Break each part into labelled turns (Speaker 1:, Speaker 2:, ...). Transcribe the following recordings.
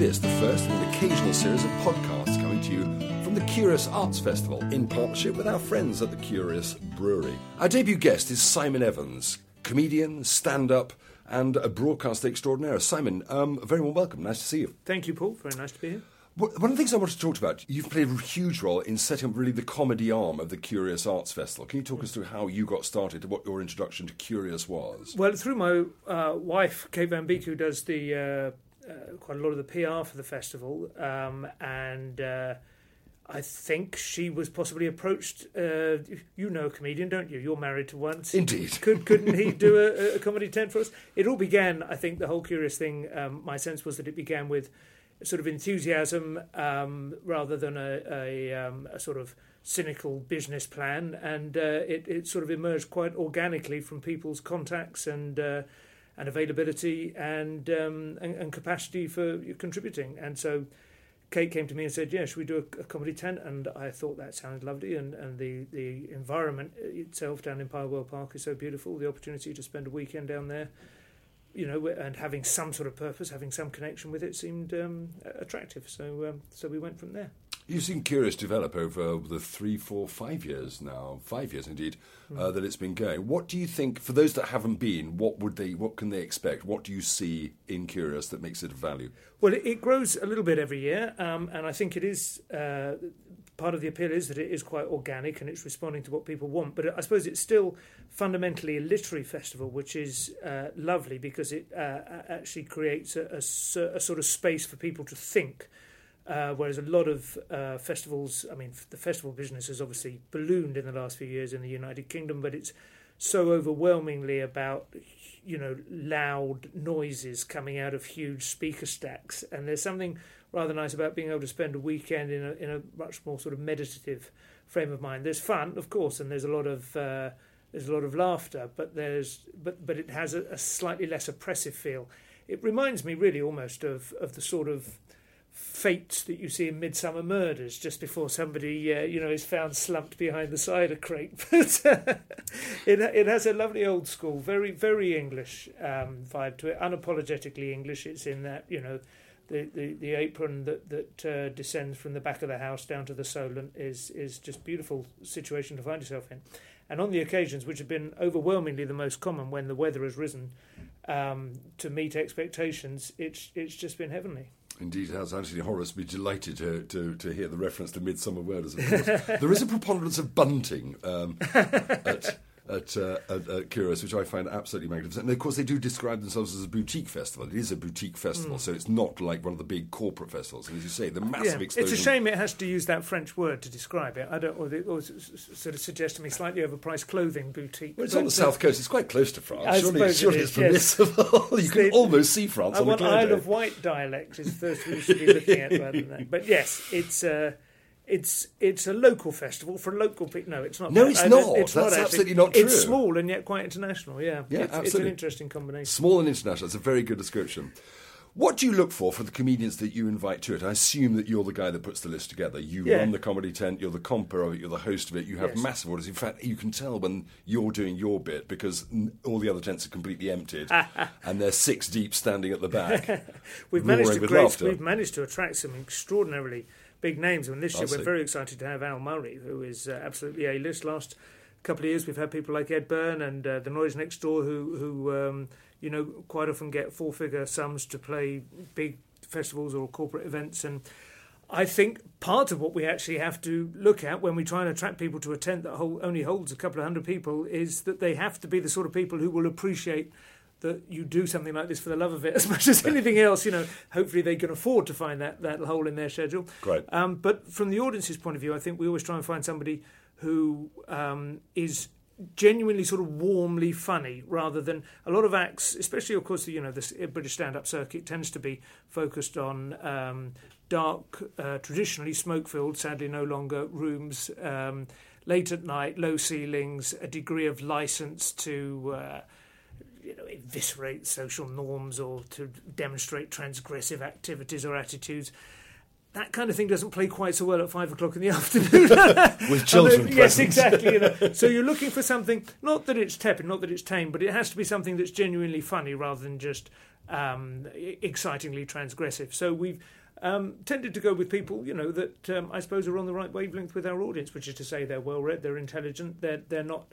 Speaker 1: this, the first in an occasional series of podcasts coming to you from the Curious Arts Festival in partnership with our friends at the Curious Brewery. Our debut guest is Simon Evans, comedian, stand up, and a broadcaster extraordinaire. Simon, um, very well welcome. Nice to see you.
Speaker 2: Thank you, Paul. Very nice to be here.
Speaker 1: One of the things I wanted to talk about, you've played a huge role in setting up really the comedy arm of the Curious Arts Festival. Can you talk us through how you got started, what your introduction to Curious was?
Speaker 2: Well, through my uh, wife, Kate Van Beek, who does the uh, uh, quite a lot of the PR for the festival, um, and uh, I think she was possibly approached. Uh, you know a comedian, don't you? You're married to one.
Speaker 1: Indeed.
Speaker 2: Could, couldn't he do a, a comedy tent for us? It all began, I think, the whole Curious thing, um, my sense was that it began with sort of enthusiasm um, rather than a, a, um, a, sort of cynical business plan, and uh, it, it sort of emerged quite organically from people's contacts and uh, and availability and, um, and, and capacity for contributing. And so, Kate came to me and said, "Yeah, should we do a, a comedy tent?" And I thought that sounded lovely, and, and the the environment itself down in World Park is so beautiful. The opportunity to spend a weekend down there you know, and having some sort of purpose, having some connection with it seemed um, attractive. So, um, so we went from there.
Speaker 1: You've seen Curious develop over the three, four, five years now, five years indeed, mm. uh, that it's been going. What do you think, for those that haven't been, what would they, what can they expect? What do you see in Curious that makes it of value?
Speaker 2: Well, it, it grows a little bit every year, um, and I think it is uh, part of the appeal is that it is quite organic and it's responding to what people want. But I suppose it's still fundamentally a literary festival, which is uh, lovely because it uh, actually creates a, a, a, sort of space for people to think. Uh, whereas a lot of uh, festivals, I mean, the festival business has obviously ballooned in the last few years in the United Kingdom, but it's so overwhelmingly about you know loud noises coming out of huge speaker stacks and there's something rather nice about being able to spend a weekend in a in a much more sort of meditative frame of mind. There's fun, of course, and there's a lot of uh, there's a lot of laughter, but there's but but it has a, a, slightly less oppressive feel. It reminds me really almost of of the sort of fates that you see in Midsomer Murders just before somebody uh, you know is found slumped behind the cider crate. But uh, it it has a lovely old school, very very English um, vibe to it, unapologetically English. It's in that you know the, the, the apron that that uh, descends from the back of the house down to the solent is is just beautiful situation to find yourself in, and on the occasions which have been overwhelmingly the most common when the weather has risen um, to meet expectations, it's it's just been heavenly.
Speaker 1: Indeed, it has. Anthony Horowitz be delighted to, to, to hear the reference to Midsomer Murders. Of course, there is a preponderance of bunting um, at at, uh, at, at, Curious, which I find absolutely magnificent. And of course, they do describe themselves as a boutique festival. It is a boutique festival, mm. so it's not like one of the big corporate festivals. And as you say, the massive
Speaker 2: yeah.
Speaker 1: explosion.
Speaker 2: It's a shame it has to use that French word to describe it. I don't, or, they, or sort of suggest to me slightly overpriced clothing boutique.
Speaker 1: Well, it's on the south coast. It's quite close to France. I surely, surely it is, it's permissible. Yes. you can almost see France. I
Speaker 2: on want
Speaker 1: Isle
Speaker 2: of Wight dialect is the first we should be looking at rather than that. But yes, it's. Uh, it's it's a local festival for local people. No, it's not.
Speaker 1: No, it's uh, not. It's That's not absolutely not true.
Speaker 2: It's small and yet quite international. Yeah,
Speaker 1: yeah,
Speaker 2: it's,
Speaker 1: absolutely.
Speaker 2: It's an interesting combination.
Speaker 1: Small and international. It's a very good description. What do you look for for the comedians that you invite to it? I assume that you're the guy that puts the list together. You yeah. run the comedy tent, you're the comper of it, you're the host of it, you have yes. massive orders. In fact, you can tell when you're doing your bit because all the other tents are completely emptied and they're six deep standing at the back.
Speaker 2: we've, managed to grace, we've managed to attract some extraordinarily big names. And this year we're very excited to have Al Murray, who is uh, absolutely A list. Last couple of years we've had people like Ed Byrne and uh, the Noise Next Door, who who um, you know quite often get four figure sums to play big festivals or corporate events and. I think part of what we actually have to look at when we try and attract people to a tent that only holds a couple of hundred people is that they have to be the sort of people who will appreciate that you do something like this for the love of it as much as anything else. You know, hopefully they can afford to find that, that hole in their schedule.
Speaker 1: Great.
Speaker 2: Um, but from the audience's point of view, I think we always try and find somebody who um, is genuinely sort of warmly funny rather than a lot of acts especially of course you know the british stand-up circuit tends to be focused on um, dark uh, traditionally smoke-filled sadly no longer rooms um, late at night low ceilings a degree of license to uh, you know, eviscerate social norms or to demonstrate transgressive activities or attitudes. That kind of thing doesn't play quite so well at five o'clock in the afternoon
Speaker 1: with children.
Speaker 2: yes, exactly. You know. so you're looking for something, not that it's tepid, not that it's tame, but it has to be something that's genuinely funny rather than just um, excitingly transgressive. So we've um, tended to go with people, you know, that um, I suppose are on the right wavelength with our audience, which is to say they're well read, they're intelligent, they're they're not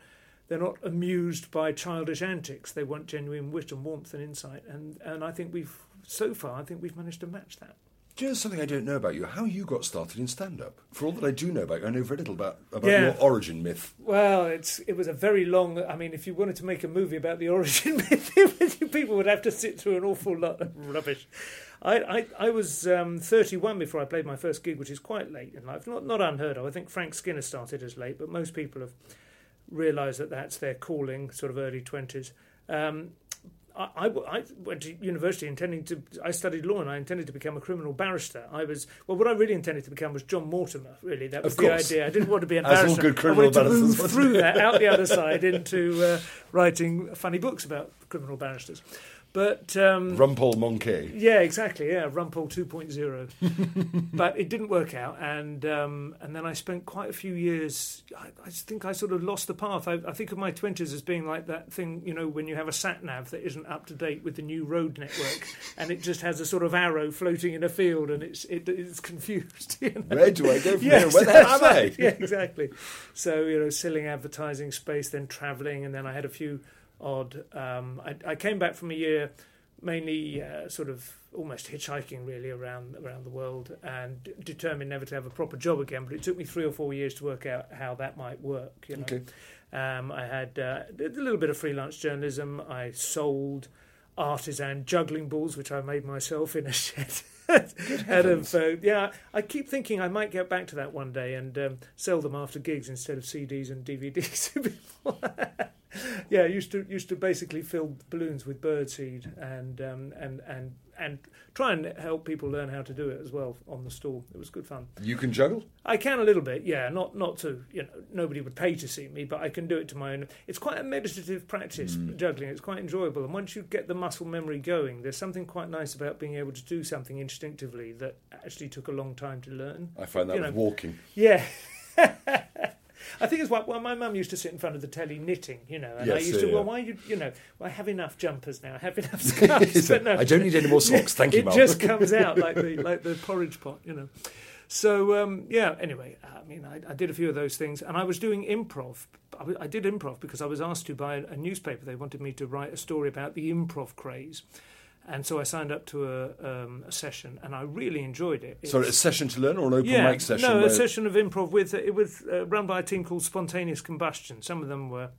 Speaker 2: they're not amused by childish antics. They want genuine wit and warmth and insight, and and I think we've so far I think we've managed to match that.
Speaker 1: Do you know something I don't know about you? How you got started in stand-up? For all that I do know about you, I know very little about, about
Speaker 2: Yeah.
Speaker 1: your origin myth.
Speaker 2: Well, it's it was a very long. I mean, if you wanted to make a movie about the origin myth, people would have to sit through an awful lot of rubbish. I I, I was um, 31 before I played my first gig, which is quite late in life. Not not unheard of. I think Frank Skinner started as late, but most people have realised that that's their calling, sort of early 20s. Um, I, I, I went to university intending to. I studied law and I intended to become a criminal barrister. I was well. What I really intended to become was John Mortimer. Really, that was the idea. I didn't want to be an
Speaker 1: As all
Speaker 2: barrister.
Speaker 1: good
Speaker 2: I
Speaker 1: criminal
Speaker 2: wanted to move through that out the other side into uh, writing funny books about criminal barristers. But um,
Speaker 1: Rumpole Monkey.
Speaker 2: yeah, exactly. Yeah, Rumpole 2.0. but it didn't work out, and um, and then I spent quite a few years. I, I think I sort of lost the path. I, I think of my twenties as being like that thing, you know, when you have a sat nav that isn't up to date with the new road network, and it just has a sort of arrow floating in a field, and it's it, it's confused. You know?
Speaker 1: Where do I go from
Speaker 2: Yes,
Speaker 1: here? Where the hell am I?
Speaker 2: Yeah, exactly. So you know, selling advertising space, then travelling, and then I had a few odd. Um, I, I came back from a year mainly uh, sort of almost hitchhiking really around around the world, and d- determined never to have a proper job again. But it took me three or four years to work out how that might work. You know,
Speaker 1: Okay.
Speaker 2: um, I had uh, a little bit of freelance journalism. I sold artisan juggling balls, which I made myself in a shed. Out of uh, yeah, I keep thinking I might get back to that one day and um, sell them after gigs instead of CDs and DVDs. yeah, used to used to basically fill balloons with birdseed and um, and and and try and help people learn how to do it as well on the stall. It was good fun.
Speaker 1: You can juggle?
Speaker 2: I can a little bit, yeah. Not not to you know nobody would pay to see me, but I can do it to my own. It's quite a meditative practice mm. juggling. It's quite enjoyable, and once you get the muscle memory going, there's something quite nice about being able to do something instinctively that actually took a long time to learn.
Speaker 1: I find that
Speaker 2: You know.
Speaker 1: walking.
Speaker 2: Yeah. I think it's what well, my mum used to sit in front of the telly knitting, you know, and I
Speaker 1: Yes,
Speaker 2: used
Speaker 1: yeah,
Speaker 2: to well, why you you know, well, I have enough jumpers now, I have enough scarves, but no,
Speaker 1: I don't need any more socks, thank you,
Speaker 2: it just comes out like the like the porridge pot, you know. So um, yeah. Anyway, I mean, I, I did a few of those things, and I was doing improv. I, w- I did improv because I was asked to by a, a newspaper. They wanted me to write a story about the improv craze, and so I signed up to a, um, a session, and I really enjoyed it.
Speaker 1: So
Speaker 2: It's-
Speaker 1: a session to learn or an open
Speaker 2: yeah,
Speaker 1: mic session?
Speaker 2: no, a session of improv with it was uh, run by a team called Spontaneous Combustion. Some of them were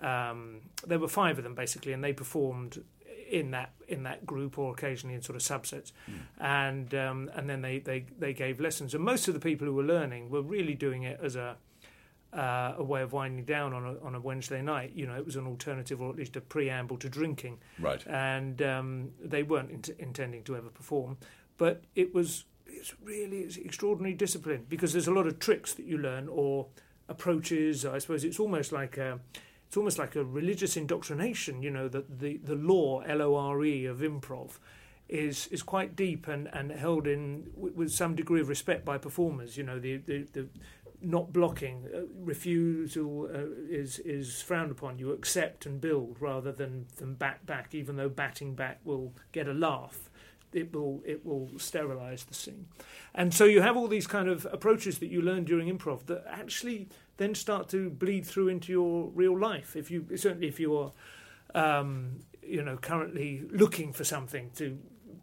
Speaker 2: um, there were five of them basically, and they performed in that in that group or occasionally in sort of subsets, and um, and then they, they they gave lessons. And most of the people who were learning were really doing it as a uh, a way of winding down on a on a Wednesday night. You know, it was an alternative or at least a preamble to drinking
Speaker 1: Right.
Speaker 2: and um, they weren't int- intending to ever perform. But it was it's really it's extraordinary discipline because there's a lot of tricks that you learn or approaches. I suppose it's almost like a it's almost like a religious indoctrination. You know that the the law L O R E of improv is is quite deep and, and held in with, with some degree of respect by performers. You know the the, the not blocking uh, refusal uh, is is frowned upon. You accept and build rather than than bat back, even though batting back will get a laugh. It will it will sterilise the scene, and so you have all these kind of approaches that you learn during improv that actually then start to bleed through into your real life. If you certainly if you are um, you know currently looking for something to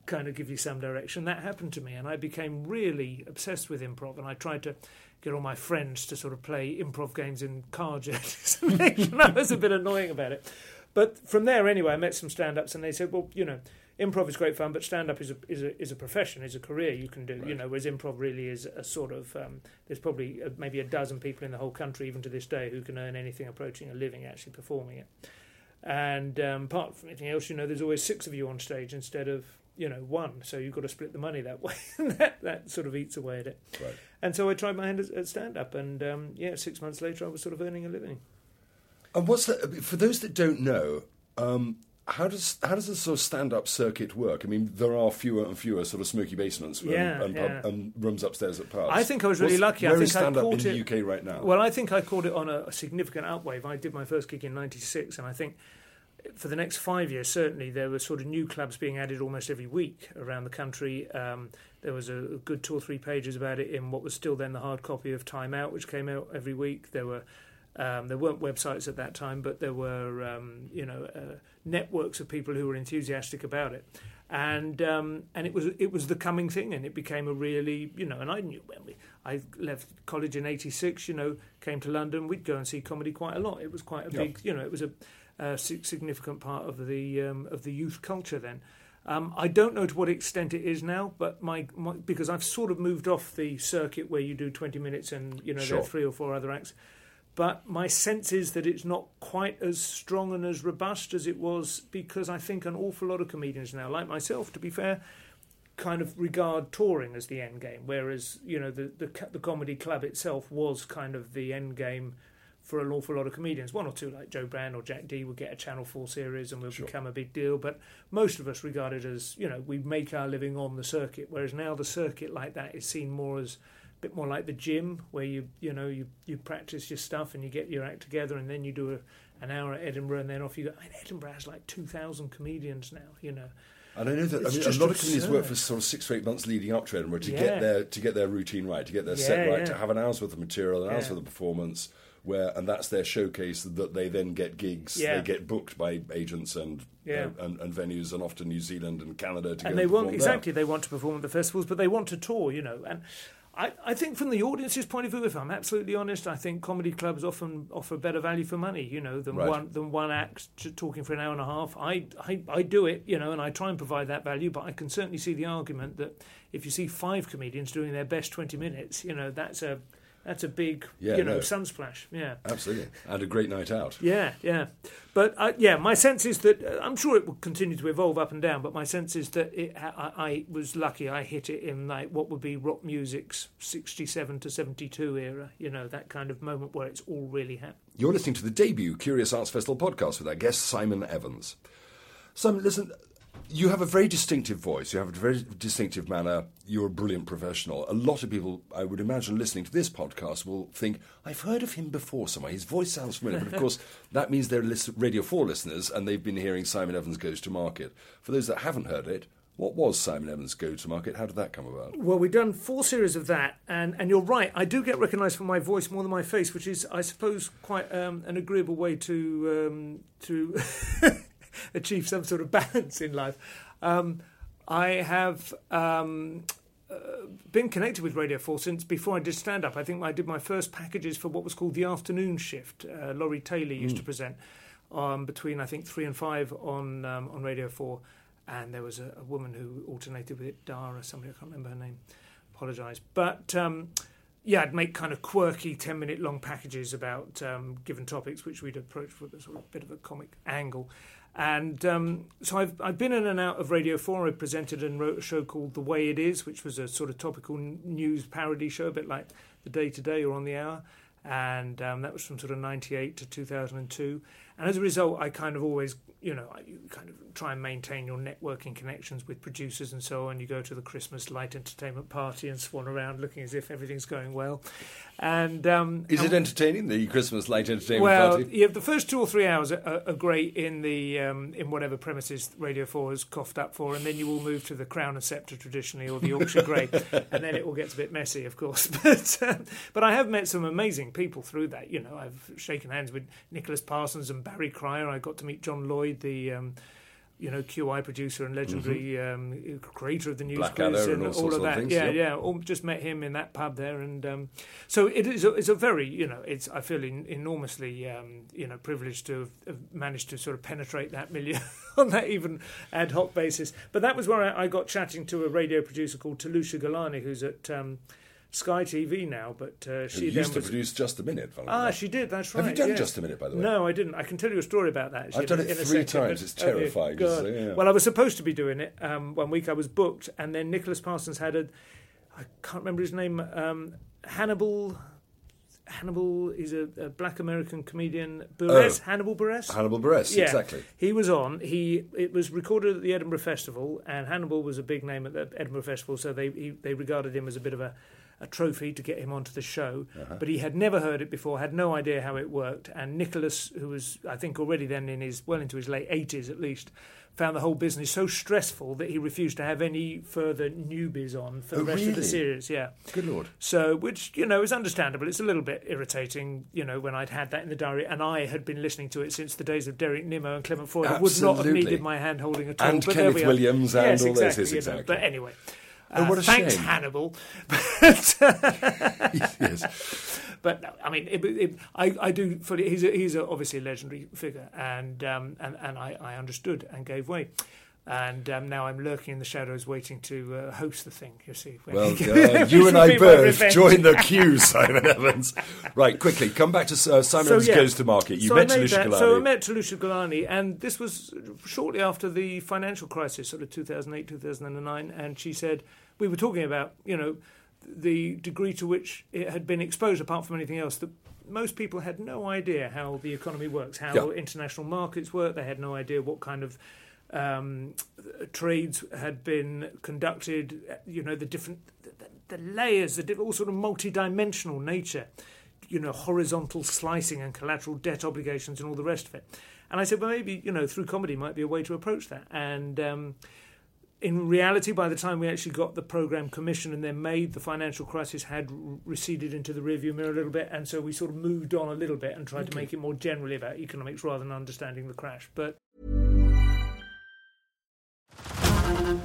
Speaker 2: kind of give you some direction. That happened to me, and I became really obsessed with improv. And I tried to get all my friends to sort of play improv games in car journeys. and I was a bit annoying about it. But from there, anyway, I met some stand-ups, and they said, "Well, you know, improv is great fun, but stand-up is a is a is a profession, is a career you can do. You know, whereas improv really is a sort of um, there's probably uh maybe a dozen people in the whole country, even to this day, who can earn anything approaching a living actually performing it. And um, apart from anything else, you know, there's always six of you on stage instead of you know one, so you've got to split the money that way. and that that sort of eats away at it.
Speaker 1: Right.
Speaker 2: And so I tried my hand at, at stand-up, and um, yeah, six months later, I was sort of earning a living.
Speaker 1: And what's that? For those that don't know, um, how does how does the sort of stand up circuit work? I mean, there are fewer and fewer sort of smoky basements and,
Speaker 2: Yeah,
Speaker 1: and,
Speaker 2: yeah.
Speaker 1: Pub, and rooms upstairs at pubs.
Speaker 2: I think I was really
Speaker 1: What's-
Speaker 2: lucky. I think
Speaker 1: is
Speaker 2: I
Speaker 1: stand up in
Speaker 2: caught
Speaker 1: the UK right now?
Speaker 2: Well, I think I caught it on a, a significant outwave. I did my first gig in '96, and I think for the next five years, certainly there were sort of new clubs being added almost every week around the country. Um, there was a, a, good two or three pages about it in what was still then the hard copy of Time Out, which came out every week. There were um, there weren't websites at that time, but there were um, you know uh, networks of people who were enthusiastic about it, and um, and it was it was the coming thing, and it became a really you know. And I knew when we I left college in '86, you know, came to London, we'd go and see comedy quite a lot. It was quite a big, you know, it was a, a significant part of the um, of the youth culture then. Um, I don't know to what extent it is now, but my, my, because I've sort of moved off the circuit where you do 20 minutes and you know sure. there are three or four other acts. But my sense is that it's not quite as strong and as robust as it was because I think an awful lot of comedians now, like myself, to be fair, kind of regard touring as the end game, whereas you know the the, the comedy club itself was kind of the end game for an awful lot of comedians. One or two, like Jo Brand or Jack Dee, would get a Channel 4 series and will sure. become a big deal. But most of us regard it as, you know, we make our living on the circuit. Whereas now the circuit like that is seen more as a bit more like the gym, where you, you know, you, you practice your stuff and you get your act together and then you do a, an hour at Edinburgh and then off you go. I mean, Edinburgh has like 2,000 comedians now, you know.
Speaker 1: And I know that I mean, a lot of comedians work for sort of six or eight months leading up to Edinburgh to yeah. get their to get their routine right, to get their yeah, set right, yeah. to have an hour's worth of material, an hour's worth of performance, where and that's their showcase that they then get gigs. Yeah. They get booked by agents and yeah. uh, and, and, venues, and often New Zealand and Canada to
Speaker 2: and they want exactly there. they want to perform at the festivals, but they want to tour, you know. And I, I think from the audience's point of view, if I'm absolutely honest, I think comedy clubs often offer better value for money, you know, than right. one than one act talking for an hour and a half. I, I I do it, you know, and I try and provide that value, but I can certainly see the argument that if you see five comedians doing their best twenty minutes, you know, that's a that's a big, yeah, you know, no. sunsplash. Yeah,
Speaker 1: absolutely, and a great night out.
Speaker 2: Yeah, yeah, but uh, yeah, my sense is that uh, I'm sure it will continue to evolve up and down. But my sense is that it, I, I, was lucky; I hit it in like what would be rock music's '67 to '72 era. You know, that kind of moment where it's all really happening.
Speaker 1: You're listening to the debut Curious Arts Festival podcast with our guest Simon Evans. Simon, listen, you have a very distinctive voice. You have a very distinctive manner. You're a brilliant professional. A lot of people, I would imagine, listening to this podcast will think, I've heard of him before somewhere. His voice sounds familiar. but of course, that means they're Radio 4 listeners and they've been hearing Simon Evans Goes to Market. For those that haven't heard it, what was Simon Evans Go to Market? How did that come about?
Speaker 2: Well, we've done four series of that, and, and you're right. I do get recognised for my voice more than my face, which is, I suppose, quite um, an agreeable way to um, to achieve some sort of balance in life. Um, I have um, uh, been connected with Radio 4 since before I did stand up. I think I did my first packages for what was called the afternoon shift. Uh, Laurie Taylor used mm. to present um, between, I think, 3 and 5 on, um, on Radio 4. And there was a, a, woman who alternated with it, Dara, somebody, I can't remember her name. Apologise. But um, yeah, I'd make kind of quirky 10 minute long packages about um, given topics, which we'd approach with a sort of bit of a comic angle. And um, so I've, I've been in and out of Radio 4. I presented and wrote a show called The Way It Is, which was a sort of topical news parody show, a bit like The Day Today or On the Hour. And um, that was from sort of 98 to 2002. And as a result, I kind of always you know, you kind of try and maintain your networking connections with producers and so on. You go to the Christmas light entertainment party and swan around looking as if everything's going well. And um,
Speaker 1: is it entertaining the Christmas light entertainment
Speaker 2: well,
Speaker 1: party?
Speaker 2: Well, yeah, the first two or three hours are, are great in the um, in whatever premises Radio Four has coughed up for, and then you will move to the Crown and Sceptre traditionally or the Yorkshire Grey, and then it all gets a bit messy, of course. But um, but I have met some amazing people through that. You know, I've shaken hands with Nicholas Parsons and Barry Cryer. I got to meet John Lloyd the um, you know QI producer and legendary mm-hmm. um, creator of the news quiz and, all, all of that. Things, yeah, yep. yeah. All, just met him in that pub there, and um, so it is. A, it's a very you know. It's I feel in, enormously um, you know privileged to have, have, managed to sort of penetrate that milieu on that even ad hoc basis. But that was where I, I got chatting to a radio producer called Tilusha Ghelani, who's at um, Sky TV now, but uh, she
Speaker 1: used to produce Just a Minute.
Speaker 2: Ah, she did. That's right.
Speaker 1: Have you done. Just a Minute, by the way?
Speaker 2: No, I didn't. I can tell you a story about that.
Speaker 1: Actually, I've done it three times. It's terrifying.
Speaker 2: Oh, yeah. Well, I was supposed to be doing it. Um, one week I was booked, and then Nicholas Parsons had a, I can't remember his name, um, Hannibal. Hannibal is a, a, black American comedian. Buress, oh, Hannibal Buress.
Speaker 1: Hannibal Buress, yeah. exactly.
Speaker 2: He was on. He it was recorded at the Edinburgh Festival, and Hannibal was a big name at the Edinburgh Festival, so they he, they regarded him as a bit of a a trophy to get him onto the show, uh-huh. but he had never heard it before, had no idea how it worked. And Nicholas, who was I think already then in his well into his late eighties at least, found the whole business so stressful that he refused to have any further newbies on for the
Speaker 1: oh,
Speaker 2: rest
Speaker 1: really?
Speaker 2: of the series. Yeah.
Speaker 1: Good lord.
Speaker 2: So, which you know is understandable. It's a little bit irritating, you know, when I'd had that in the diary, and I had been listening to it since the days of Derek Nimmo and Clement Freud. I would not have needed my hand holding at all.
Speaker 1: And
Speaker 2: but
Speaker 1: Kenneth
Speaker 2: we
Speaker 1: Williams and
Speaker 2: yes,
Speaker 1: all
Speaker 2: exactly,
Speaker 1: this. Yes, exactly.
Speaker 2: Know, but anyway.
Speaker 1: Oh, what a
Speaker 2: uh, thanks,
Speaker 1: shame.
Speaker 2: Hannibal.
Speaker 1: yes.
Speaker 2: But no, I mean, it, it, I, I do fully. He's a, he's a, obviously a legendary figure, and um, and and I, I understood and gave way and um, now I'm lurking in the shadows, waiting to uh, host the thing. You see,
Speaker 1: well, uh, you and I both join the queue, Simon Evans. Right, quickly come back to uh, Simon so, Evans yeah. goes to market. You
Speaker 2: so
Speaker 1: met
Speaker 2: Tilusha Ghelani. So I met Tilusha Ghelani, and this was shortly after the financial crisis, sort of 2008, 2009, and she said we were talking about, you know, the degree to which it had been exposed, apart from anything else, that most people had no idea how the economy works, how yeah. international markets work. They had no idea what kind of um, trades had been conducted. You know the different the, the layers, the all sort of multi-dimensional nature. You know, horizontal slicing and collateral debt obligations and all the rest of it. And I said, well, maybe you know, through comedy might be a way to approach that. And um, in reality, by the time we actually got the program commissioned and then made, the financial crisis had receded into the rearview mirror a little bit, and so we sort of moved on a little bit and tried okay. to make it more generally about economics rather than understanding the crash. But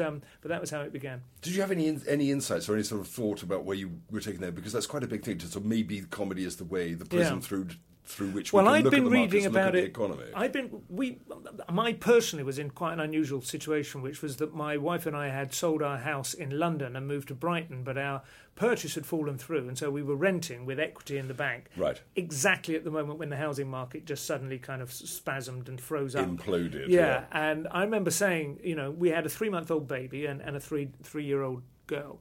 Speaker 2: Um, but that was how it began.
Speaker 1: Did you have any any insights or any sort of thought about where you were taking that? Because that's quite a big thing. To, so maybe comedy is the way, the prism yeah. through through which
Speaker 2: well,
Speaker 1: we
Speaker 2: I'd been
Speaker 1: reading
Speaker 2: about
Speaker 1: it. I'd
Speaker 2: been we. I personally was in quite an unusual situation, which was that my wife and I had sold our house in London and moved to Brighton, but our purchase had fallen through, and so we were renting with equity in the bank.
Speaker 1: Right.
Speaker 2: Exactly at the moment when the housing market just suddenly kind of spasmed and froze up.
Speaker 1: Imploded.
Speaker 2: Yeah, yeah. and I remember saying, you know, we had a three-month-old baby and, and a three three-year-old girl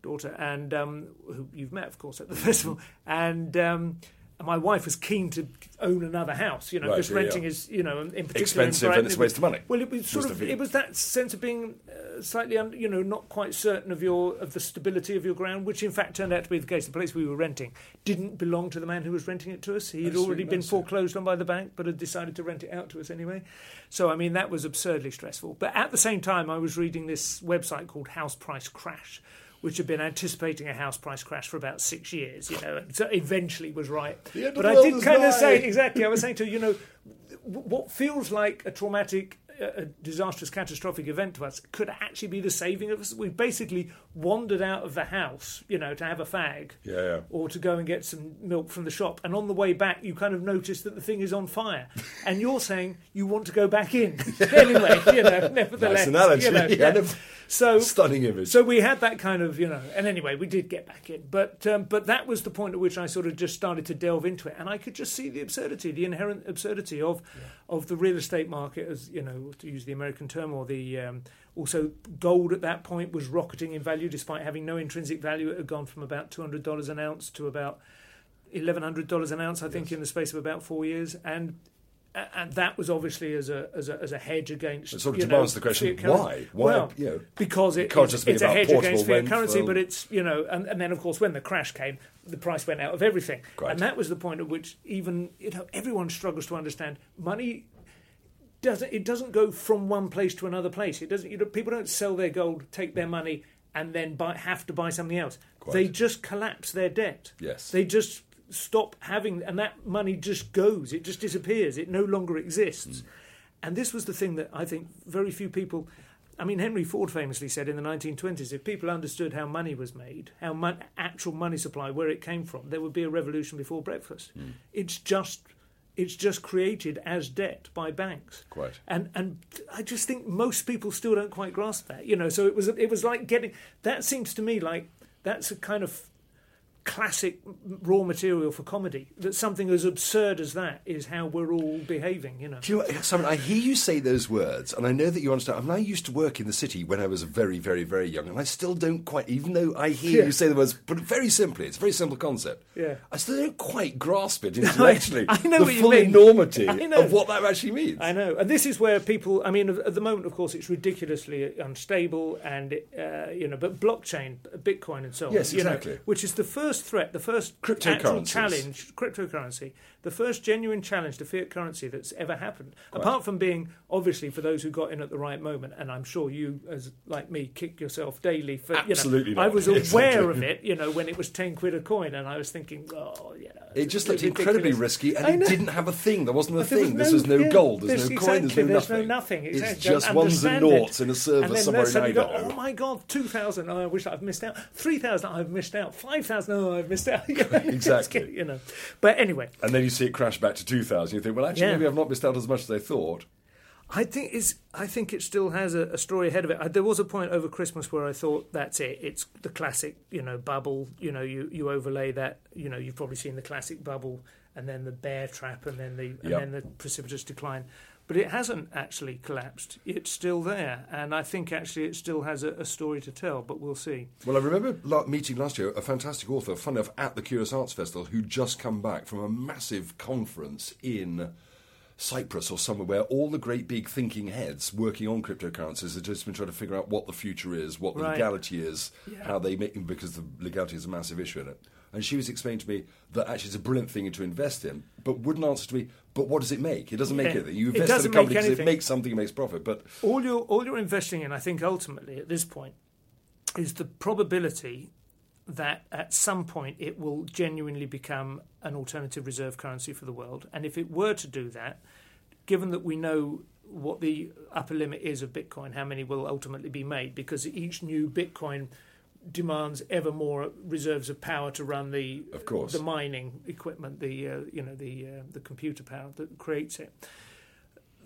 Speaker 2: daughter, and um, who you've met, of course, at the festival, and. Um, and my wife was keen to own another house, you know,
Speaker 1: right,
Speaker 2: because
Speaker 1: yeah,
Speaker 2: renting
Speaker 1: yeah.
Speaker 2: is, you know, in particular
Speaker 1: expensive
Speaker 2: in
Speaker 1: and it's a waste of money.
Speaker 2: Well, it was sort of, it was that sense of being uh, slightly, un, you know, not quite certain of your of the stability of your ground, which in fact turned out to be the case. The place we were renting didn't belong to the man who was renting it to us. He had already been foreclosed on by the bank, but had decided to rent it out to us anyway. So, I mean, that was absurdly stressful. But at the same time, I was reading this website called House Price Crash which had been anticipating a house price crash for about six years, you know, and so eventually was right.
Speaker 1: But
Speaker 2: I did kind of say exactly. I was saying to you know, what feels like a traumatic uh, a disastrous, catastrophic event to us could actually be the saving of us. We basically wandered out of the house, you know, to have a fag,
Speaker 1: yeah, yeah.
Speaker 2: or to go and get some milk from the shop. And on the way back, you kind of notice that the thing is on fire, and you're saying you want to go back in anyway. You know, nevertheless,
Speaker 1: nice analogy.
Speaker 2: You know,
Speaker 1: yeah.
Speaker 2: So
Speaker 1: stunning image.
Speaker 2: So we had that kind of, you know, and anyway, we did get back in, but um, but that was the point at which I sort of just started to delve into it, and I could just see the absurdity, the inherent absurdity of yeah. of the real estate market, as you know, to use the American term, or the um, also gold at that point was rocketing in value despite having no intrinsic value. It had gone from about two hundred dollars an ounce to about eleven hundred dollars an ounce, I think, yes. in the space of about four years, and and that was obviously as a as a, as a hedge against.
Speaker 1: It sort
Speaker 2: of
Speaker 1: demands know, the question: Why? Why?
Speaker 2: Well,
Speaker 1: you know,
Speaker 2: because it,
Speaker 1: it's,
Speaker 2: it's a hedge against fiat
Speaker 1: currency,
Speaker 2: but it's you know, and, and then of course when the crash came, the price went out of everything,
Speaker 1: Great.
Speaker 2: and that was the point at which even you know everyone struggles to understand money. Doesn't it doesn't go from one place to another place? It doesn't. You know, people don't sell their gold, take their money, and then buy, have to buy something else. Quite. They just collapse their debt.
Speaker 1: Yes.
Speaker 2: They just stop having, and that money just goes. It just disappears. It no longer exists. Mm. And this was the thing that I think very few people. I mean, Henry Ford famously said in the 1920s if people understood how money was made, how mon- actual money supply, where it came from, there would be a revolution before breakfast. Mm. It's just it's just created as debt by banks.
Speaker 1: Quite.
Speaker 2: And and I just think most people still don't quite grasp that. You know, so it was it was like getting that seems to me like that's a kind of classic raw material for comedy. That something as absurd as that is how we're all behaving. You know.
Speaker 1: Do you know, Simon? I hear you say those words, and I know that you understand. I mean, I used to work in the city when I was very, very, very young, and I still don't quite. Even though I hear yeah. you say the words, but very simply, it's a very simple concept.
Speaker 2: Yeah.
Speaker 1: I still don't quite grasp it intellectually.
Speaker 2: I, I know
Speaker 1: the full enormity of what that actually means.
Speaker 2: I know, and this is where people. I mean, at the moment, of course, it's ridiculously unstable, and uh, you know, but blockchain, Bitcoin, and so on.
Speaker 1: Yes, exactly.
Speaker 2: You know, which is the first threat, the first actual challenge, cryptocurrency, the first genuine challenge to fiat currency that's ever happened. Right. Apart from being obviously for those who got in at the right moment, and I'm sure you, as like me, kick yourself daily for.
Speaker 1: Absolutely,
Speaker 2: you know,
Speaker 1: I
Speaker 2: was aware exactly. of it. You know, when it was ten quid a coin, and I was thinking, oh, you know,
Speaker 1: it just looked incredibly risky, and it didn't have a thing. There wasn't a thing. Was no, this was no yeah, gold. There's no coin. There's no
Speaker 2: there's
Speaker 1: nothing.
Speaker 2: No nothing.
Speaker 1: Exactly. It's just ones and noughts in a server somewhere in
Speaker 2: Idaho. Go, oh my god, two thousand. Oh, I wish I've missed out. Three thousand. I've missed out. Five thousand. Oh, Oh, I've missed out.
Speaker 1: exactly.
Speaker 2: you know. But anyway.
Speaker 1: And then you see it crash back to 2000. You think, well, actually, yeah. maybe I've not missed out as much as I thought.
Speaker 2: I think it's. I think it still has a, a, story ahead of it. There was a point over Christmas where I thought that's it. It's the classic, you know, bubble. You know, you, you overlay that. You know, you've probably seen the classic bubble, and then the bear trap, and then the and yep. then the precipitous decline. But it hasn't actually collapsed. It's still there. And I think actually it still has a, a story to tell, but we'll see.
Speaker 1: Well, I remember la- meeting last year a fantastic author, fun enough, at the Curious Arts Festival, who'd just come back from a massive conference in Cyprus or somewhere where all the great big thinking heads working on cryptocurrencies have just been trying to figure out what the future is, what the right. legality is, yeah. how they make because the legality is a massive issue in it. And she was explaining to me that actually it's a brilliant thing to invest in, but wouldn't answer to me, but what does it make? It doesn't make yeah. anything. You invest in a company because it makes something, it makes profit. But
Speaker 2: all you're, all you're investing in, I think, ultimately at this point, is the probability that at some point it will genuinely become an alternative reserve currency for the world. And if it were to do that, given that we know what the upper limit is of Bitcoin, how many will ultimately be made, because each new Bitcoin demands ever more reserves of power to run the
Speaker 1: of course.
Speaker 2: the mining equipment, the uh, you know the uh, the computer power that creates it.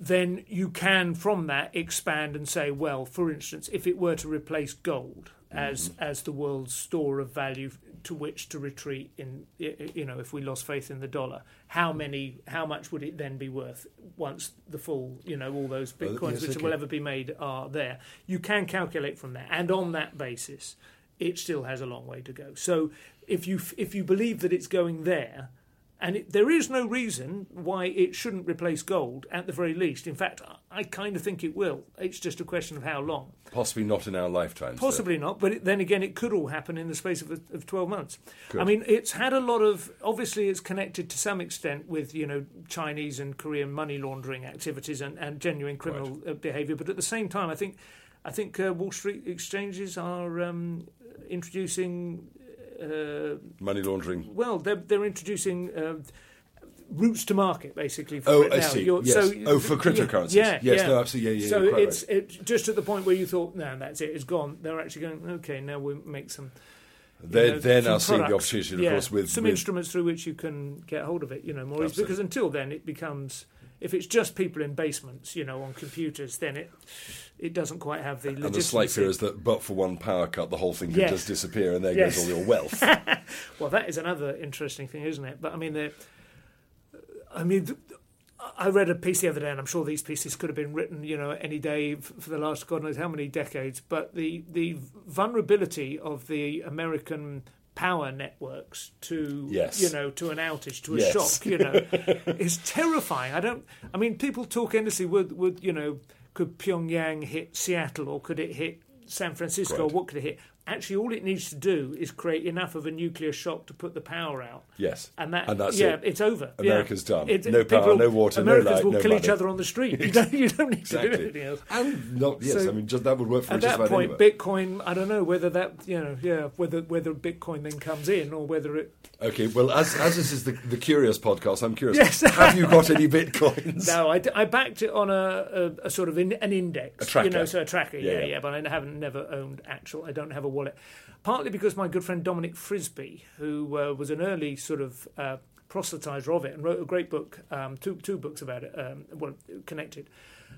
Speaker 2: Then you can from that expand and say, well, for instance, if it were to replace gold as mm-hmm. as the world's store of value to which to retreat in you know if we lost faith in the dollar how many how much would it then be worth once the full you know all those bitcoins well, yes, which okay. will ever be made are there you can calculate from that and on that basis it still has a long way to go. So if you if you believe that it's going there, and it, there is no reason why it shouldn't replace gold at the very least. In fact, I kind of think it will. It's just a question of how long.
Speaker 1: Possibly not in our lifetime.
Speaker 2: Possibly not, but it, then again, it could all happen in the space of, of 12 months. Could. I mean, it's had a lot of. Obviously, it's connected to some extent with, you know, Chinese and Korean money laundering activities and, and genuine criminal right. Uh, behaviour. But at the same time, I think. I think uh, Wall Street exchanges are um, introducing uh,
Speaker 1: money laundering.
Speaker 2: Well, they're they're introducing. Uh, routes to market, basically.
Speaker 1: For oh, I see. Yes. So, oh, for cryptocurrencies.
Speaker 2: Yeah,
Speaker 1: yes,
Speaker 2: yeah.
Speaker 1: no, absolutely. Yeah, yeah.
Speaker 2: So it's
Speaker 1: right.
Speaker 2: it, just at the point where you thought, no, that's it, it's gone. They're actually going, okay, now we'll make some.
Speaker 1: They're,
Speaker 2: know,
Speaker 1: they're now seeing the opportunity, of
Speaker 2: yeah,
Speaker 1: course, with
Speaker 2: some
Speaker 1: with
Speaker 2: instruments through which you can get hold of it. You know, more easily. because until then it becomes if it's just people in basements, you know, on computers, then it it doesn't quite have the.
Speaker 1: And the slight fear is that, but for one power cut, the whole thing could
Speaker 2: yes.
Speaker 1: just disappear, and there yes. goes all your wealth.
Speaker 2: well, that is another interesting thing, isn't it? But I mean, I mean. I read a piece the other day, and I'm sure these pieces could have been written, you know, any day for the last God knows how many decades. But the the vulnerability of the American power networks to
Speaker 1: yes.
Speaker 2: you know to an outage to a
Speaker 1: yes.
Speaker 2: shock you know is terrifying i don't i mean people talk endlessly would would you know could pyongyang hit seattle or could it hit san francisco right. or what could it hit actually all it needs to do is create enough of a nuclear shock to put the power out.
Speaker 1: Yes,
Speaker 2: and that
Speaker 1: and that's
Speaker 2: yeah,
Speaker 1: it.
Speaker 2: it's over.
Speaker 1: America's
Speaker 2: yeah.
Speaker 1: done.
Speaker 2: It,
Speaker 1: no power,
Speaker 2: people,
Speaker 1: no water,
Speaker 2: Americans
Speaker 1: no light,
Speaker 2: will
Speaker 1: no
Speaker 2: kill
Speaker 1: money.
Speaker 2: each other on the street. You don't, you don't need
Speaker 1: exactly.
Speaker 2: to do anything else.
Speaker 1: And not yes,
Speaker 2: So-
Speaker 1: I mean just that would work for
Speaker 2: At
Speaker 1: just
Speaker 2: that
Speaker 1: about
Speaker 2: point,
Speaker 1: anywhere.
Speaker 2: Bitcoin. I don't know whether that you know, yeah, whether whether Bitcoin then comes in or whether it.
Speaker 1: Okay, well, as, as this is the, the curious podcast, I'm curious.
Speaker 2: Yes.
Speaker 1: Have you got any bitcoins?
Speaker 2: No, I, I backed it on a, a, a sort of in, an index,
Speaker 1: A tracker.
Speaker 2: you know, so a tracker,
Speaker 1: Yeah,
Speaker 2: yeah,
Speaker 1: yeah.
Speaker 2: yeah, But I haven't never owned actual. I don't have a wallet, partly because my good friend Dominic Frisby, who uh, was an early sort of uh, proselytizer of it and wrote a great book, um, two two books about it, um, well connected.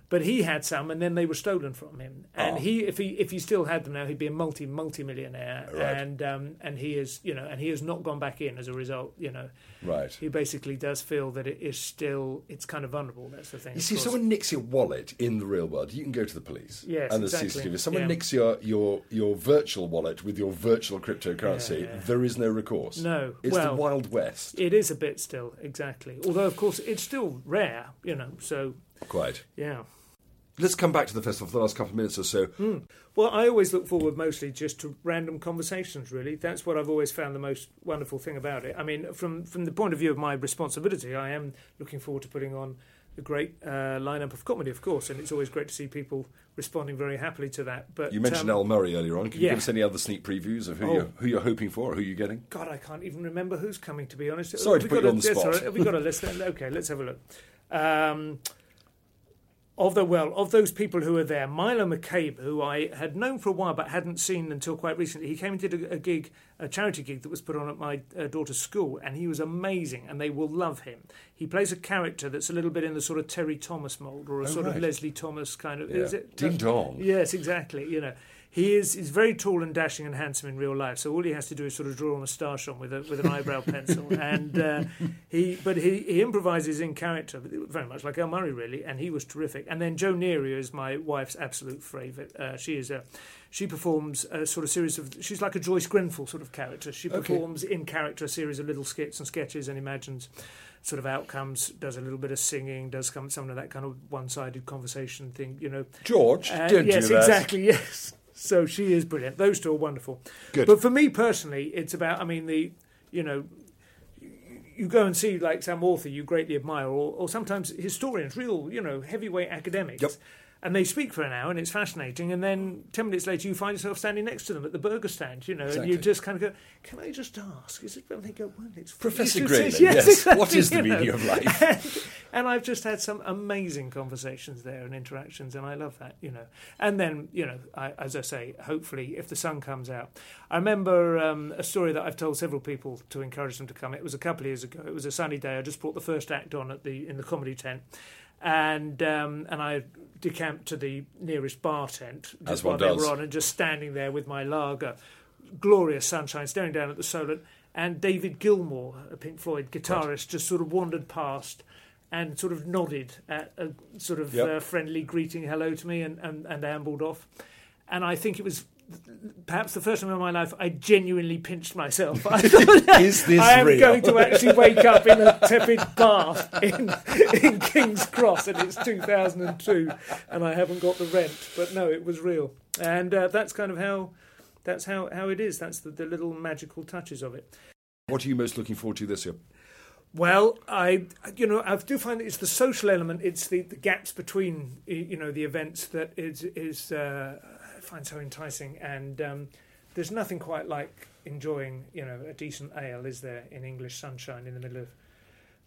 Speaker 2: But he had some, and then they were stolen from him. And
Speaker 1: Oh.
Speaker 2: he, if he, if he still had them now, he'd be a multi multi millionaire.
Speaker 1: Right.
Speaker 2: And um, and he is, you know, and he has not gone back in as a result. You know,
Speaker 1: Right.
Speaker 2: he basically does feel that it is still, it's kind of vulnerable. That's the thing.
Speaker 1: You see,
Speaker 2: course.
Speaker 1: someone nicks your wallet in the real world, you can go to the police.
Speaker 2: Yes,
Speaker 1: and the
Speaker 2: exactly.
Speaker 1: CCTV. If someone
Speaker 2: Yeah.
Speaker 1: nicks your, your, your virtual wallet with your virtual cryptocurrency,
Speaker 2: Yeah, yeah.
Speaker 1: there is no recourse.
Speaker 2: No.
Speaker 1: It's
Speaker 2: Well-
Speaker 1: the Wild West.
Speaker 2: It is a bit still, exactly. Although, of course, it's still rare, you know. So,
Speaker 1: Quite.
Speaker 2: yeah.
Speaker 1: Let's come back to the festival for the last couple of minutes or so.
Speaker 2: Well, I always look forward mostly just to random conversations. Really, that's what I've always found the most wonderful thing about it. I mean, from from the point of view of my responsibility, I am looking forward to putting on a great uh, lineup of comedy, of course, and it's always great to see people responding very happily to that. But
Speaker 1: You mentioned
Speaker 2: um,
Speaker 1: Al Murray earlier on. Can you give us any other sneak previews of who,
Speaker 2: Oh.
Speaker 1: you're, who you're hoping for or who you're getting?
Speaker 2: God, I can't even remember who's coming. To be honest,
Speaker 1: Sorry to put you
Speaker 2: got
Speaker 1: on
Speaker 2: a-
Speaker 1: the spot.
Speaker 2: right. Have we got a list? then? Okay, let's have a look. Um, of the well, of those people who are there, Milo McCabe, who I had known for a while but hadn't seen until quite recently, he came and did a, a gig, a charity gig that was put on at my uh, daughter's school, and he was amazing, and they will love him. He plays a character that's a little bit in the sort of Terry Thomas mould, or a
Speaker 1: Oh,
Speaker 2: sort
Speaker 1: right.
Speaker 2: of Leslie Thomas kind of.
Speaker 1: Yeah.
Speaker 2: Is it
Speaker 1: Ding dong.
Speaker 2: Yes, exactly. You know, he is he's very tall and dashing and handsome in real life. So all he has to do is sort of draw a moustache on with a, with an eyebrow pencil, and uh, he but he, he improvises in character, very much like Al Murray really, and he was terrific. And then Jo Neary is my wife's absolute favourite. Uh, she is a she performs a sort of series of she's like a Joyce Grenfell sort of character. She
Speaker 1: Okay.
Speaker 2: performs in character a series of little skits and sketches and imagines sort of outcomes, does a little bit of singing, does some some of that kind of one-sided conversation thing, you know.
Speaker 1: George,
Speaker 2: Uh,
Speaker 1: don't
Speaker 2: yes,
Speaker 1: do that.
Speaker 2: exactly. Yes. So she is brilliant. Those two are wonderful.
Speaker 1: Good.
Speaker 2: But for me personally, it's about. I mean, the you know, you- go and see like some author you greatly admire, or, or sometimes historians, real you know heavyweight academics.
Speaker 1: Yep.
Speaker 2: And they speak for an hour, and it's fascinating. And then ten minutes later, you find yourself standing next to them at the burger stand, you know, and you just kind of go, "Can I just ask? Is it?" And they go, "Well, it's
Speaker 1: Professor Grayling,
Speaker 2: yes,
Speaker 1: yes.
Speaker 2: exactly,
Speaker 1: What is the
Speaker 2: know.
Speaker 1: meaning of life?
Speaker 2: and, and I've just had some amazing conversations there and interactions, and I love that, you know. And then, you know, I, as I say, hopefully, if the sun comes out, I remember um, a story that I've told several people to encourage them to come. It was a couple of years ago. It was a sunny day. I just brought the first act on at the in the comedy tent. And um, and I decamped to the nearest bar tent
Speaker 1: As
Speaker 2: just
Speaker 1: one
Speaker 2: while they were on, and just standing there with my lager, glorious sunshine, staring down at the Solent. And David Gilmour, a Pink Floyd guitarist, just sort of wandered past and sort of nodded at a sort of
Speaker 1: Yep.
Speaker 2: uh, friendly greeting hello to me and, and, and ambled off. And I think it was perhaps the first time in my life I genuinely pinched myself. I thought,
Speaker 1: Is this
Speaker 2: I am
Speaker 1: real?
Speaker 2: going to actually wake up in a tepid bath in, in King's Cross and it's 2002 and I haven't got the rent. But no, it was real. And uh, that's kind of how that's how, how it is. That's the, the little magical touches of it.
Speaker 1: What are you most looking forward to this year?
Speaker 2: Well, I you know I do find that it's the social element, it's the, the gaps between you know the events that is is uh, find so enticing, and um, there's nothing quite like enjoying you know a decent ale, is there, in English sunshine in the middle of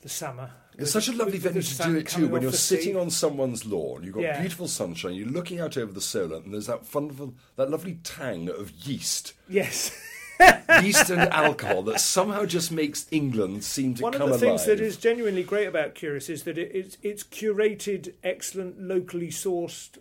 Speaker 2: the summer.
Speaker 1: It's such a lovely venue to do it too. When you're sitting
Speaker 2: sea.
Speaker 1: on someone's lawn, you've got
Speaker 2: Yeah.
Speaker 1: beautiful sunshine. You're looking out over the Solent, and there's that wonderful, that lovely tang of yeast,
Speaker 2: yes.
Speaker 1: yeast and alcohol that somehow just makes England seem to
Speaker 2: One of the
Speaker 1: alive.
Speaker 2: things that is genuinely great about Curious is that it, it's, it's curated, excellent, locally sourced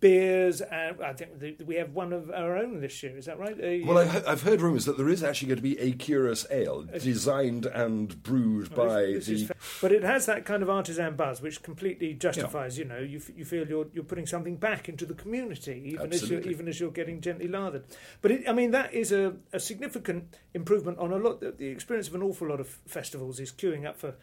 Speaker 2: beers. And I think we have one of our own this year. Is that right? A,
Speaker 1: Well, I, uh, I've heard rumours that there is actually going to be a curious ale designed and brewed by
Speaker 2: This- this
Speaker 1: the.
Speaker 2: but it has that kind of artisan buzz, which completely justifies. You know, you, f- you feel you're you're putting something back into the community, even as you're even as you're getting gently lathered. But it, I mean, that is a, a significant improvement on a lot. The, the experience of an awful lot of festivals is queuing up for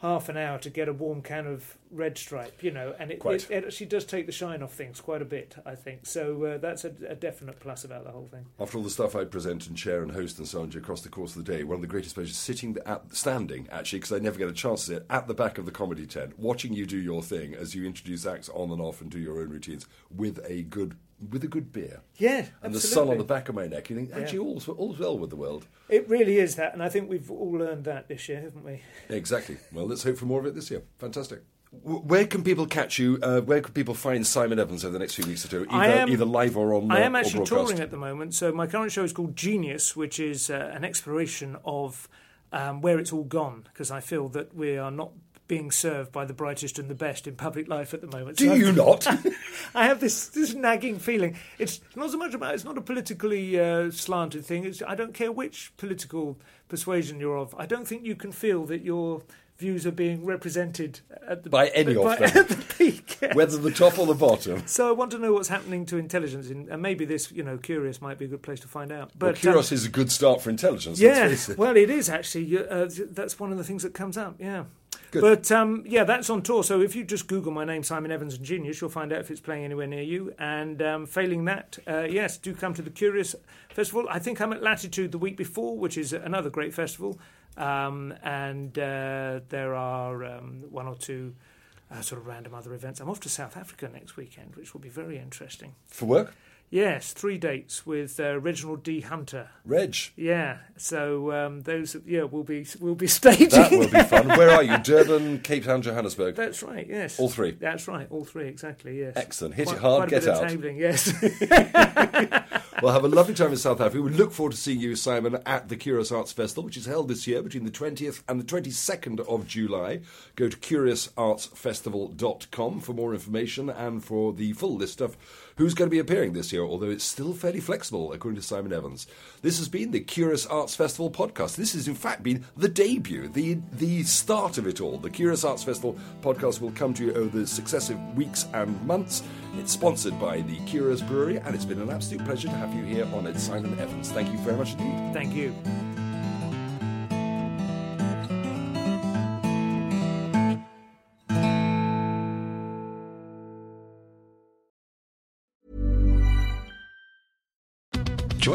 Speaker 2: half an hour to get a warm can of red stripe, you know, and it, it, it, actually does take the shine off things quite a bit, I think. So uh, that's a, a, definite plus about the whole thing.
Speaker 1: After all the stuff I present and chair and host and so on across the course of the day, one of the greatest pleasures sitting at standing actually because I never get a chance to sit at the back of the comedy tent, watching you do your thing as you introduce acts on and off and do your own routines with a good with a good beer.
Speaker 2: Yeah,
Speaker 1: and
Speaker 2: absolutely.
Speaker 1: the sun on the back of my neck. You think actually yeah. all's all's well with the world.
Speaker 2: It really is that, and I think we've all learned that this year, haven't we?
Speaker 1: Exactly. Well, let's hope for more of it this year. Fantastic. Where can people catch you? Uh, where can people find Simon Evans over the next few weeks or two? Either, am, either live or on.
Speaker 2: I am actually touring at the moment. So my current show is called Genius, which is uh, an exploration of um, where it's all gone. Because I feel that we are not being served by the brightest and the best in public life at the moment.
Speaker 1: Do so you not?
Speaker 2: I have this this nagging feeling. It's not so much about. It's not a politically uh, slanted thing. It's, I don't care which political persuasion you're of. I don't think you can feel that you're views are being represented at the,
Speaker 1: by any
Speaker 2: by,
Speaker 1: of them,
Speaker 2: at the peak,
Speaker 1: whether the top or the bottom.
Speaker 2: So I want to know what's happening to intelligence, in, and maybe this, you know, Curious might be a good place to find out.
Speaker 1: But well, Curious um, is a good start for intelligence.
Speaker 2: Yeah, it. well, it is actually. Uh, that's one of the things that comes up. Yeah. Good. But um, yeah, that's on tour. So if you just Google my name, Simon Evans and Genius, you'll find out if it's playing anywhere near you. And um, failing that, uh, yes, do come to the Curious Festival. I think I'm at Latitude the week before, which is another great festival. Um, and uh, there are um, one or two uh, sort of random other events. I'm off to South Africa next weekend, which will be very interesting.
Speaker 1: For work?
Speaker 2: Yes, three dates with uh, Reginald D. Hunter.
Speaker 1: Reg.
Speaker 2: Yeah, so um, those yeah will be will be staging.
Speaker 1: That will be fun. Where are you? Durban, Cape Town, Johannesburg.
Speaker 2: That's right. Yes.
Speaker 1: All three.
Speaker 2: That's right. All three exactly. Yes.
Speaker 1: Excellent. Hit quite, it hard. Get out.
Speaker 2: Tabling, yes.
Speaker 1: well, have a lovely time in South Africa. We look forward to seeing you, Simon, at the Curious Arts Festival, which is held this year between the 20th and the 22nd of July. Go to curiousartsfestival.com for more information and for the full list of who's going to be appearing this year, although it's still fairly flexible, according to Simon Evans. This has been the Curious Arts Festival podcast. This has, in fact, been the debut, the, the start of it all. The Curious Arts Festival podcast will come to you over the successive weeks and months. It's sponsored by the Curious Brewery, and it's been an absolute pleasure to have you here on it, Simon Evans. Thank you very much indeed.
Speaker 2: Thank you.